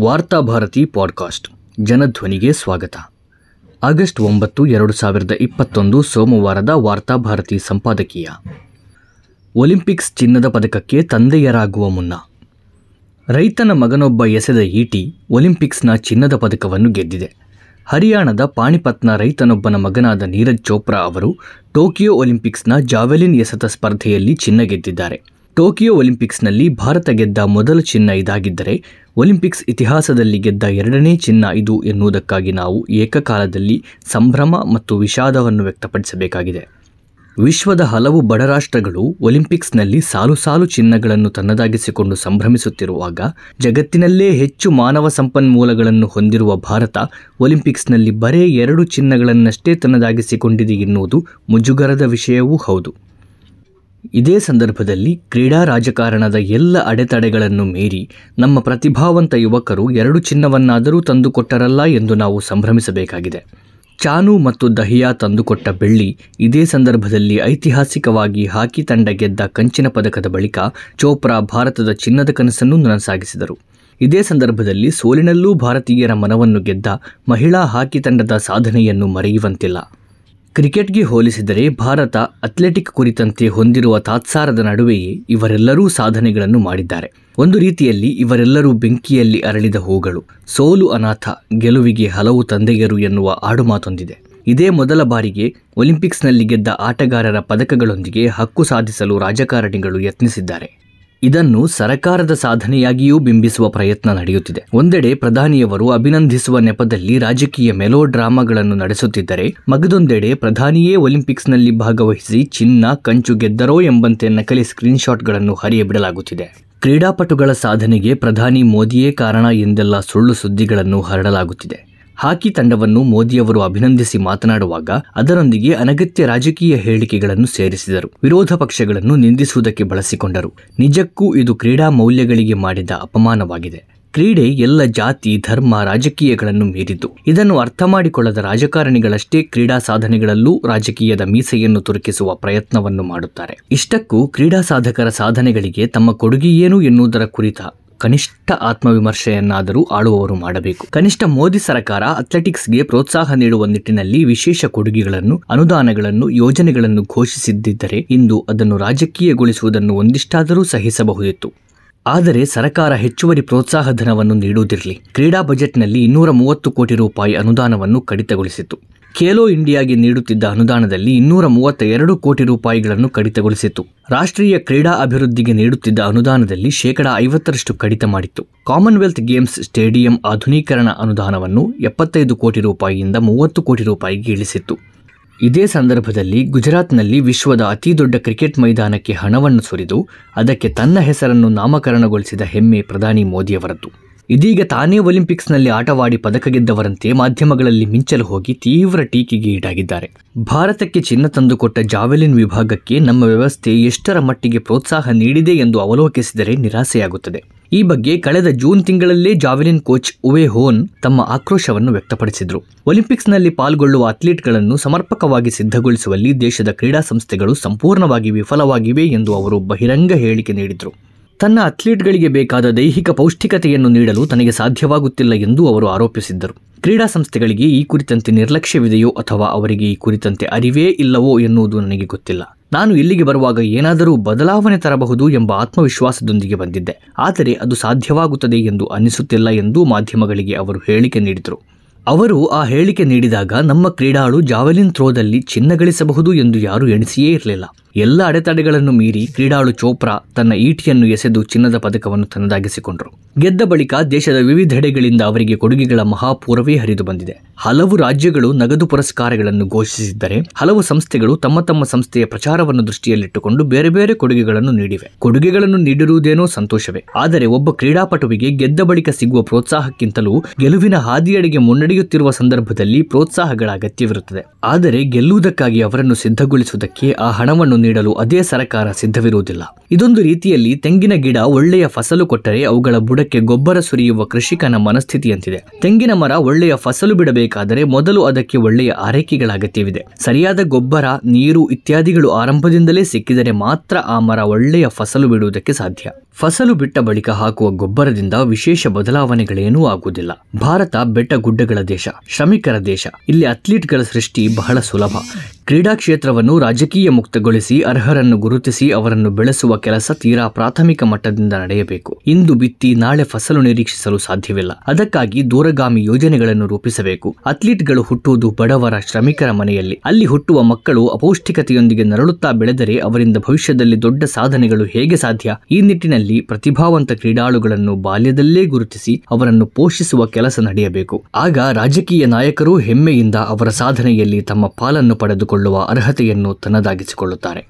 Varthabharati podcast. ಜನಧ್ವನಿಗೆ ಸ್ವಾಗತ. August ಒಂಬತ್ತು, ಎರಡು ಸಾವಿರದ ಇಪ್ಪತ್ತೊಂದು ಸೋಮವಾರದ ವಾರ್ತಾಭಾರತಿ ಸಂಪಾದಕೀಯ. ಒಲಿಂಪಿಕ್ಸ್ ಚಿನ್ನದ ಪದಕಕ್ಕೆ ತಂದೆಯರಾಗುವ ಮುನ್ನ. ರೈತನ ಮಗನೊಬ್ಬ ಎಸೆದ ಈಟಿ ಒಲಿಂಪಿಕ್ಸ್ನ ಚಿನ್ನದ ಪದಕವನ್ನು ಗೆದ್ದಿದೆ. ಹರಿಯಾಣದ ಪಾಣಿಪತ್ನ ರೈತನೊಬ್ಬನ ಮಗನಾದ ನೀರಜ್ ಚೋಪ್ರಾ ಅವರು ಟೋಕಿಯೋ ಒಲಿಂಪಿಕ್ಸ್ನ ಜಾವೆಲಿನ್ ಎಸೆತ ಸ್ಪರ್ಧೆಯಲ್ಲಿ ಚಿನ್ನ ಗೆದ್ದಿದ್ದಾರೆ. ಟೋಕಿಯೋ ಒಲಿಂಪಿಕ್ಸ್ನಲ್ಲಿ ಭಾರತ ಗೆದ್ದ ಮೊದಲ ಚಿನ್ನ ಇದಾಗಿದ್ದರೆ ಒಲಿಂಪಿಕ್ಸ್ ಇತಿಹಾಸದಲ್ಲಿ ಗೆದ್ದ ಎರಡನೇ ಚಿನ್ನ ಇದು ಎನ್ನುವುದಕ್ಕಾಗಿ ನಾವು ಏಕಕಾಲದಲ್ಲಿ ಸಂಭ್ರಮ ಮತ್ತು ವಿಷಾದವನ್ನು ವ್ಯಕ್ತಪಡಿಸಬೇಕಾಗಿದೆ. ವಿಶ್ವದ ಹಲವು ಬಡ ರಾಷ್ಟ್ರಗಳು ಒಲಿಂಪಿಕ್ಸ್ನಲ್ಲಿ ಸಾಲು ಸಾಲು ಚಿನ್ನಗಳನ್ನು ತನ್ನದಾಗಿಸಿಕೊಂಡು ಸಂಭ್ರಮಿಸುತ್ತಿರುವಾಗ ಜಗತ್ತಿನಲ್ಲೇ ಹೆಚ್ಚು ಮಾನವ ಸಂಪನ್ಮೂಲಗಳನ್ನು ಹೊಂದಿರುವ ಭಾರತ ಒಲಿಂಪಿಕ್ಸ್ನಲ್ಲಿ ಬರೇ ಎರಡು ಚಿನ್ನಗಳನ್ನಷ್ಟೇ ತನ್ನದಾಗಿಸಿಕೊಂಡಿದೆ ಎನ್ನುವುದು ಮುಜುಗರದ ವಿಷಯವೂ ಹೌದು. ಇದೇ ಸಂದರ್ಭದಲ್ಲಿ ಕ್ರೀಡಾ ರಾಜಕಾರಣದ ಎಲ್ಲ ಅಡೆತಡೆಗಳನ್ನು ಮೀರಿ ನಮ್ಮ ಪ್ರತಿಭಾವಂತ ಯುವಕರು ಎರಡು ಚಿನ್ನವನ್ನಾದರೂ ತಂದುಕೊಟ್ಟರಲ್ಲ ಎಂದು ನಾವು ಸಂಭ್ರಮಿಸಬೇಕಾಗಿದೆ. ಚಾನು ಮತ್ತು ದಹಿಯಾ ತಂದುಕೊಟ್ಟ ಬೆಳ್ಳಿ ಇದೇ ಸಂದರ್ಭದಲ್ಲಿ ಐತಿಹಾಸಿಕವಾಗಿ ಹಾಕಿ ತಂಡ ಗೆದ್ದ ಕಂಚಿನ ಪದಕದ ಬಳಿಕ ಚೋಪ್ರಾ ಭಾರತದ ಚಿನ್ನದ ಕನಸನ್ನು ನನಸಾಗಿಸಿದರು. ಇದೇ ಸಂದರ್ಭದಲ್ಲಿ ಸೋಲಿನಲ್ಲೂ ಭಾರತೀಯರ ಮನವನ್ನು ಗೆದ್ದ ಮಹಿಳಾ ಹಾಕಿ ತಂಡದ ಸಾಧನೆಯನ್ನು ಮರೆಯುವಂತಿಲ್ಲ. ಕ್ರಿಕೆಟ್ಗೆ ಹೋಲಿಸಿದರೆ ಭಾರತ ಅಥ್ಲೆಟಿಕ್ ಕುರಿತಂತೆ ಹೊಂದಿರುವ ತಾತ್ಸಾರದ ನಡುವೆಯೇ ಇವರೆಲ್ಲರೂ ಸಾಧನೆಗಳನ್ನು ಮಾಡಿದ್ದಾರೆ. ಒಂದು ರೀತಿಯಲ್ಲಿ ಇವರೆಲ್ಲರೂ ಬೆಂಕಿಯಲ್ಲಿ ಅರಳಿದ ಹೂಗಳು. ಸೋಲು ಅನಾಥ, ಗೆಲುವಿಗೆ ಹಲವು ತಂದೆಯರು ಎನ್ನುವ ಆಡುಮಾತೊಂದಿದೆ. ಇದೇ ಮೊದಲ ಬಾರಿಗೆ ಒಲಿಂಪಿಕ್ಸ್ನಲ್ಲಿ ಗೆದ್ದ ಆಟಗಾರರ ಪದಕಗಳೊಂದಿಗೆ ಹಕ್ಕು ಸಾಧಿಸಲು ರಾಜಕಾರಣಿಗಳು ಯತ್ನಿಸಿದ್ದಾರೆ. ಇದನ್ನು ಸರಕಾರದ ಸಾಧನೆಯಾಗಿಯೂ ಬಿಂಬಿಸುವ ಪ್ರಯತ್ನ ನಡೆಯುತ್ತಿದೆ. ಒಂದೆಡೆ ಪ್ರಧಾನಿಯವರು ಅಭಿನಂದಿಸುವ ನೆಪದಲ್ಲಿ ರಾಜಕೀಯ ಮೆಲೋ ಡ್ರಾಮಾಗಳನ್ನು ನಡೆಸುತ್ತಿದ್ದರೆ, ಮಗದೊಂದೆಡೆ ಪ್ರಧಾನಿಯೇ ಒಲಿಂಪಿಕ್ಸ್ನಲ್ಲಿ ಭಾಗವಹಿಸಿ ಚಿನ್ನ, ಕಂಚು ಗೆದ್ದರೋ ಎಂಬಂತೆ ನಕಲಿ ಸ್ಕ್ರೀನ್ಶಾಟ್ಗಳನ್ನು ಹರಿಯಬಿಡಲಾಗುತ್ತಿದೆ. ಕ್ರೀಡಾಪಟುಗಳ ಸಾಧನೆಗೆ ಪ್ರಧಾನಿ ಮೋದಿಯೇ ಕಾರಣ ಎಂದೆಲ್ಲ ಸುಳ್ಳು ಸುದ್ದಿಗಳನ್ನು ಹರಡಲಾಗುತ್ತಿದೆ. ಹಾಕಿ ತಂಡವನ್ನು ಮೋದಿಯವರು ಅಭಿನಂದಿಸಿ ಮಾತನಾಡುವಾಗ ಅದರೊಂದಿಗೆ ಅನಗತ್ಯ ರಾಜಕೀಯ ಹೇಳಿಕೆಗಳನ್ನು ಸೇರಿಸಿದರು. ವಿರೋಧ ಪಕ್ಷಗಳನ್ನು ನಿಂದಿಸುವುದಕ್ಕೆ ಬಳಸಿಕೊಂಡರು. ನಿಜಕ್ಕೂ ಇದು ಕ್ರೀಡಾ ಮೌಲ್ಯಗಳಿಗೆ ಮಾಡಿದ ಅಪಮಾನವಾಗಿದೆ. ಕ್ರೀಡೆ ಎಲ್ಲ ಜಾತಿ, ಧರ್ಮ, ರಾಜಕೀಯಗಳನ್ನು ಮೀರಿದ್ದು ಇದನ್ನು ಅರ್ಥ ಮಾಡಿಕೊಳ್ಳದ ರಾಜಕಾರಣಿಗಳಷ್ಟೇ ಕ್ರೀಡಾ ಸಾಧನೆಗಳಲ್ಲೂ ರಾಜಕೀಯದ ಮೀಸೆಯನ್ನು ತುರುಕಿಸುವ ಪ್ರಯತ್ನವನ್ನು ಮಾಡುತ್ತಾರೆ. ಇಷ್ಟಕ್ಕೂ ಕ್ರೀಡಾ ಸಾಧಕರ ಸಾಧನೆಗಳಿಗೆ ತಮ್ಮ ಕೊಡುಗೆಯೇನು ಎನ್ನುವುದರ ಕುರಿತ ಕನಿಷ್ಠ ಆತ್ಮವಿಮರ್ಶೆಯನ್ನಾದರೂ ಆಳುವವರು ಮಾಡಬೇಕು. ಕನಿಷ್ಠ ಮೋದಿ ಸರ್ಕಾರ ಅಥ್ಲೆಟಿಕ್ಸ್ಗೆ ಪ್ರೋತ್ಸಾಹ ನೀಡುವ ನಿಟ್ಟಿನಲ್ಲಿ ವಿಶೇಷ ಕೊಡುಗೆಗಳನ್ನು, ಅನುದಾನಗಳನ್ನು, ಯೋಜನೆಗಳನ್ನು ಘೋಷಿಸಿದ್ದರೆ ಇಂದು ಅದನ್ನು ರಾಜಕೀಯಗೊಳಿಸುವುದನ್ನು ಒಂದಿಷ್ಟಾದರೂ ಸಹಿಸಬಹುದಿತ್ತು. ಆದರೆ ಸರ್ಕಾರ ಹೆಚ್ಚುವರಿ ಪ್ರೋತ್ಸಾಹ ಧನವನ್ನು ನೀಡುವುದಿರಲಿ. ಕ್ರೀಡಾ ಬಜೆಟ್ನಲ್ಲಿ ಇನ್ನೂರ ಮೂವತ್ತು ಕೋಟಿ ರೂಪಾಯಿ ಅನುದಾನವನ್ನು ಕಡಿತಗೊಳಿಸಿತು ಖೇಲೋ ಇಂಡಿಯಾಗೆ ನೀಡುತ್ತಿದ್ದ ಅನುದಾನದಲ್ಲಿ ಇನ್ನೂರ ಮೂವತ್ತ ಎರಡು ಕೋಟಿ ರೂಪಾಯಿಗಳನ್ನು ಕಡಿತಗೊಳಿಸಿತ್ತು. ರಾಷ್ಟ್ರೀಯ ಕ್ರೀಡಾ ಅಭಿವೃದ್ಧಿಗೆ ನೀಡುತ್ತಿದ್ದ ಅನುದಾನದಲ್ಲಿ ಶೇಕಡಾ ಐವತ್ತರಷ್ಟು ಕಡಿತ ಮಾಡಿತ್ತು. ಕಾಮನ್ವೆಲ್ತ್ ಗೇಮ್ಸ್ ಸ್ಟೇಡಿಯಂ ಆಧುನೀಕರಣ ಅನುದಾನವನ್ನು ಎಪ್ಪತ್ತೈದು ಕೋಟಿ ರೂಪಾಯಿಯಿಂದ ಮೂವತ್ತು ಕೋಟಿ ರೂಪಾಯಿಗೆ ಇಳಿಸಿತ್ತು. ಇದೇ ಸಂದರ್ಭದಲ್ಲಿ ಗುಜರಾತ್ನಲ್ಲಿ ವಿಶ್ವದ ಅತಿದೊಡ್ಡ ಕ್ರಿಕೆಟ್ ಮೈದಾನಕ್ಕೆ ಹಣವನ್ನು ಸುರಿದು, ಅದಕ್ಕೆ ತನ್ನ ಹೆಸರನ್ನು ನಾಮಕರಣಗೊಳಿಸಿದ ಹೆಮ್ಮೆ ಪ್ರಧಾನಿ ಮೋದಿಯವರದ್ದು. ಇದೀಗ ತಾನೇ ಒಲಿಂಪಿಕ್ಸ್ನಲ್ಲಿ ಆಟವಾಡಿ ಪದಕ ಗೆದ್ದವರಂತೆ ಮಾಧ್ಯಮಗಳಲ್ಲಿ ಮಿಂಚಲು ಹೋಗಿ ತೀವ್ರ ಟೀಕೆಗೆ ಈಡಾಗಿದ್ದಾರೆ. ಭಾರತಕ್ಕೆ ಚಿನ್ನ ತಂದುಕೊಟ್ಟ ಜಾವೆಲಿನ್ ವಿಭಾಗಕ್ಕೆ ನಮ್ಮ ವ್ಯವಸ್ಥೆ ಎಷ್ಟರ ಮಟ್ಟಿಗೆ ಪ್ರೋತ್ಸಾಹ ನೀಡಿದೆ ಎಂದು ಅವಲೋಕಿಸಿದರೆ ನಿರಾಸೆಯಾಗುತ್ತದೆ. ಈ ಬಗ್ಗೆ ಕಳೆದ ಜೂನ್ ತಿಂಗಳಲ್ಲೇ ಜಾವೆಲಿನ್ ಕೋಚ್ ಉವೆ ಹೋನ್ ತಮ್ಮ ಆಕ್ರೋಶವನ್ನು ವ್ಯಕ್ತಪಡಿಸಿದರು. ಒಲಿಂಪಿಕ್ಸ್ನಲ್ಲಿ ಪಾಲ್ಗೊಳ್ಳುವ ಅಥ್ಲೀಟ್ಗಳನ್ನು ಸಮರ್ಪಕವಾಗಿ ಸಿದ್ಧಗೊಳಿಸುವಲ್ಲಿ ದೇಶದ ಕ್ರೀಡಾ ಸಂಸ್ಥೆಗಳು ಸಂಪೂರ್ಣವಾಗಿ ವಿಫಲವಾಗಿವೆ ಎಂದು ಅವರು ಬಹಿರಂಗ ಹೇಳಿಕೆ ನೀಡಿದರು. ತನ್ನ ಅಥ್ಲೀಟ್ಗಳಿಗೆ ಬೇಕಾದ ದೈಹಿಕ ಪೌಷ್ಟಿಕತೆಯನ್ನು ನೀಡಲು ತನಗೆ ಸಾಧ್ಯವಾಗುತ್ತಿಲ್ಲ ಎಂದು ಅವರು ಆರೋಪಿಸಿದ್ದರು. ಕ್ರೀಡಾ ಸಂಸ್ಥೆಗಳಿಗೆ ಈ ಕುರಿತಂತೆ ನಿರ್ಲಕ್ಷ್ಯವಿದೆಯೋ ಅಥವಾ ಅವರಿಗೆ ಈ ಕುರಿತಂತೆ ಅರಿವೇ ಇಲ್ಲವೋ ಎನ್ನುವುದು ನನಗೆ ಗೊತ್ತಿಲ್ಲ. ನಾನು ಇಲ್ಲಿಗೆ ಬರುವಾಗ ಏನಾದರೂ ಬದಲಾವಣೆ ತರಬಹುದು ಎಂಬ ಆತ್ಮವಿಶ್ವಾಸದೊಂದಿಗೆ ಬಂದಿದ್ದೆ. ಆದರೆ ಅದು ಸಾಧ್ಯವಾಗುತ್ತದೆ ಎಂದು ಅನಿಸುತ್ತಿಲ್ಲ ಎಂದು ಮಾಧ್ಯಮಗಳಿಗೆ ಅವರು ಹೇಳಿಕೆ ನೀಡಿದರು. ಅವರು ಆ ಹೇಳಿಕೆ ನೀಡಿದಾಗ ನಮ್ಮ ಕ್ರೀಡಾಳು ಜಾವೆಲಿನ್ ಥ್ರೋದಲ್ಲಿ ಚಿನ್ನ ಗಳಿಸಬಹುದು ಎಂದು ಯಾರೂ ಎಣಿಸಿಯೇ ಇರಲಿಲ್ಲ. ಎಲ್ಲ ಅಡೆತಡೆಗಳನ್ನು ಮೀರಿ ಕ್ರೀಡಾಳು ಚೋಪ್ರಾ ತನ್ನ ಈಟಿಯನ್ನು ಎಸೆದು ಚಿನ್ನದ ಪದಕವನ್ನು ತನ್ನದಾಗಿಸಿಕೊಂಡರು. ಗೆದ್ದ ಬಳಿಕ ದೇಶದ ವಿವಿಧೆಡೆಗಳಿಂದ ಅವರಿಗೆ ಕೊಡುಗೆಗಳ ಮಹಾಪೂರವೇ ಹರಿದು ಬಂದಿದೆ. ಹಲವು ರಾಜ್ಯಗಳು ನಗದು ಪುರಸ್ಕಾರಗಳನ್ನು ಘೋಷಿಸಿದ್ದರೆ, ಹಲವು ಸಂಸ್ಥೆಗಳು ತಮ್ಮ ತಮ್ಮ ಸಂಸ್ಥೆಯ ಪ್ರಚಾರವನ್ನು ದೃಷ್ಟಿಯಲ್ಲಿಟ್ಟುಕೊಂಡು ಬೇರೆ ಬೇರೆ ಕೊಡುಗೆಗಳನ್ನು ನೀಡಿವೆ. ಕೊಡುಗೆಗಳನ್ನು ನೀಡಿರುವುದೇನೋ ಸಂತೋಷವೇ. ಆದರೆ ಒಬ್ಬ ಕ್ರೀಡಾಪಟುವಿಗೆ ಗೆದ್ದ ಬಳಿಕ ಸಿಗುವ ಪ್ರೋತ್ಸಾಹಕ್ಕಿಂತಲೂ ಗೆಲುವಿನ ಹಾದಿಯಡೆಗೆ ಮುನ್ನಡೆಯುತ್ತಿರುವ ಸಂದರ್ಭದಲ್ಲಿ ಪ್ರೋತ್ಸಾಹಗಳ ಅಗತ್ಯವಿರುತ್ತದೆ. ಆದರೆ ಗೆಲ್ಲುವುದಕ್ಕಾಗಿ ಅವರನ್ನು ಸಿದ್ಧಗೊಳಿಸುವುದಕ್ಕೆ ಆ ಹಣವನ್ನು ನೀಡಲು ಅದೇ ಸರ್ಕಾರ ಸಿದ್ಧವಿರುವುದಿಲ್ಲ. ಇದೊಂದು ರೀತಿಯಲ್ಲಿ ತೆಂಗಿನ ಗಿಡ ಒಳ್ಳೆಯ ಫಸಲು ಕೊಟ್ಟರೆ ಅವುಗಳ ಬುಡಕ್ಕೆ ಗೊಬ್ಬರ ಸುರಿಯುವ ಕೃಷಿಕನ ಮನಸ್ಥಿತಿಯಂತಿದೆ. ತೆಂಗಿನ ಮರ ಒಳ್ಳೆಯ ಫಸಲು ಬಿಡಬೇಕಾದರೆ ಮೊದಲು ಅದಕ್ಕೆ ಒಳ್ಳೆಯ ಆರೈಕೆಗಳ ಅಗತ್ಯವಿದೆ. ಸರಿಯಾದ ಗೊಬ್ಬರ, ನೀರು ಇತ್ಯಾದಿಗಳು ಆರಂಭದಿಂದಲೇ ಸಿಕ್ಕಿದರೆ ಮಾತ್ರ ಆ ಮರ ಒಳ್ಳೆಯ ಫಸಲು ಬಿಡುವುದಕ್ಕೆ ಸಾಧ್ಯ. ಫಸಲು ಬಿಟ್ಟ ಬಳಿಕ ಹಾಕುವ ಗೊಬ್ಬರದಿಂದ ವಿಶೇಷ ಬದಲಾವಣೆಗಳೇನೂ ಆಗುವುದಿಲ್ಲ. ಭಾರತ ಬೆಟ್ಟ ಗುಡ್ಡಗಳ ದೇಶ, ಶ್ರಮಿಕರ ದೇಶ. ಇಲ್ಲಿ ಅಥ್ಲೀಟ್ಗಳ ಸೃಷ್ಟಿ ಬಹಳ ಸುಲಭ. ಕ್ರೀಡಾ ಕ್ಷೇತ್ರವನ್ನು ರಾಜಕೀಯ ಮುಕ್ತಗೊಳಿಸಿ ಅರ್ಹರನ್ನು ಗುರುತಿಸಿ ಅವರನ್ನು ಬೆಳೆಸುವ ಕೆಲಸ ತೀರಾ ಪ್ರಾಥಮಿಕ ಮಟ್ಟದಿಂದ ನಡೆಯಬೇಕು. ಇಂದು ಬಿತ್ತಿ ನಾಳೆ ಫಸಲು ನಿರೀಕ್ಷಿಸಲು ಸಾಧ್ಯವಿಲ್ಲ. ಅದಕ್ಕಾಗಿ ದೂರಗಾಮಿ ಯೋಜನೆಗಳನ್ನು ರೂಪಿಸಬೇಕು. ಅಥ್ಲೀಟ್ಗಳು ಹುಟ್ಟುವುದು ಬಡವರ, ಶ್ರಮಿಕರ ಮನೆಯಲ್ಲಿ. ಅಲ್ಲಿ ಹುಟ್ಟುವ ಮಕ್ಕಳು ಅಪೌಷ್ಟಿಕತೆಯೊಂದಿಗೆ ನರಳುತ್ತಾ ಬೆಳೆದರೆ ಅವರಿಂದ ಭವಿಷ್ಯದಲ್ಲಿ ದೊಡ್ಡ ಸಾಧನೆಗಳು ಹೇಗೆ ಸಾಧ್ಯ? ಈ ನಿಟ್ಟಿನಲ್ಲಿ ಪ್ರತಿಭಾವಂತ ಕ್ರೀಡಾಳುಗಳನ್ನು ಬಾಲ್ಯದಲ್ಲೇ ಗುರುತಿಸಿ ಅವರನ್ನು ಪೋಷಿಸುವ ಕೆಲಸ ನಡೆಯಬೇಕು. ಆಗ ರಾಜಕೀಯ ನಾಯಕರು ಹೆಮ್ಮೆಯಿಂದ ಅವರ ಸಾಧನೆಯಲ್ಲಿ ತಮ್ಮ ಪಾಲನ್ನು ಪಡೆದುಕೊಳ್ಳುವ ಅರ್ಹತೆಯನ್ನು ತನ್ನದಾಗಿಸಿಕೊಳ್ಳುತ್ತಾರೆ.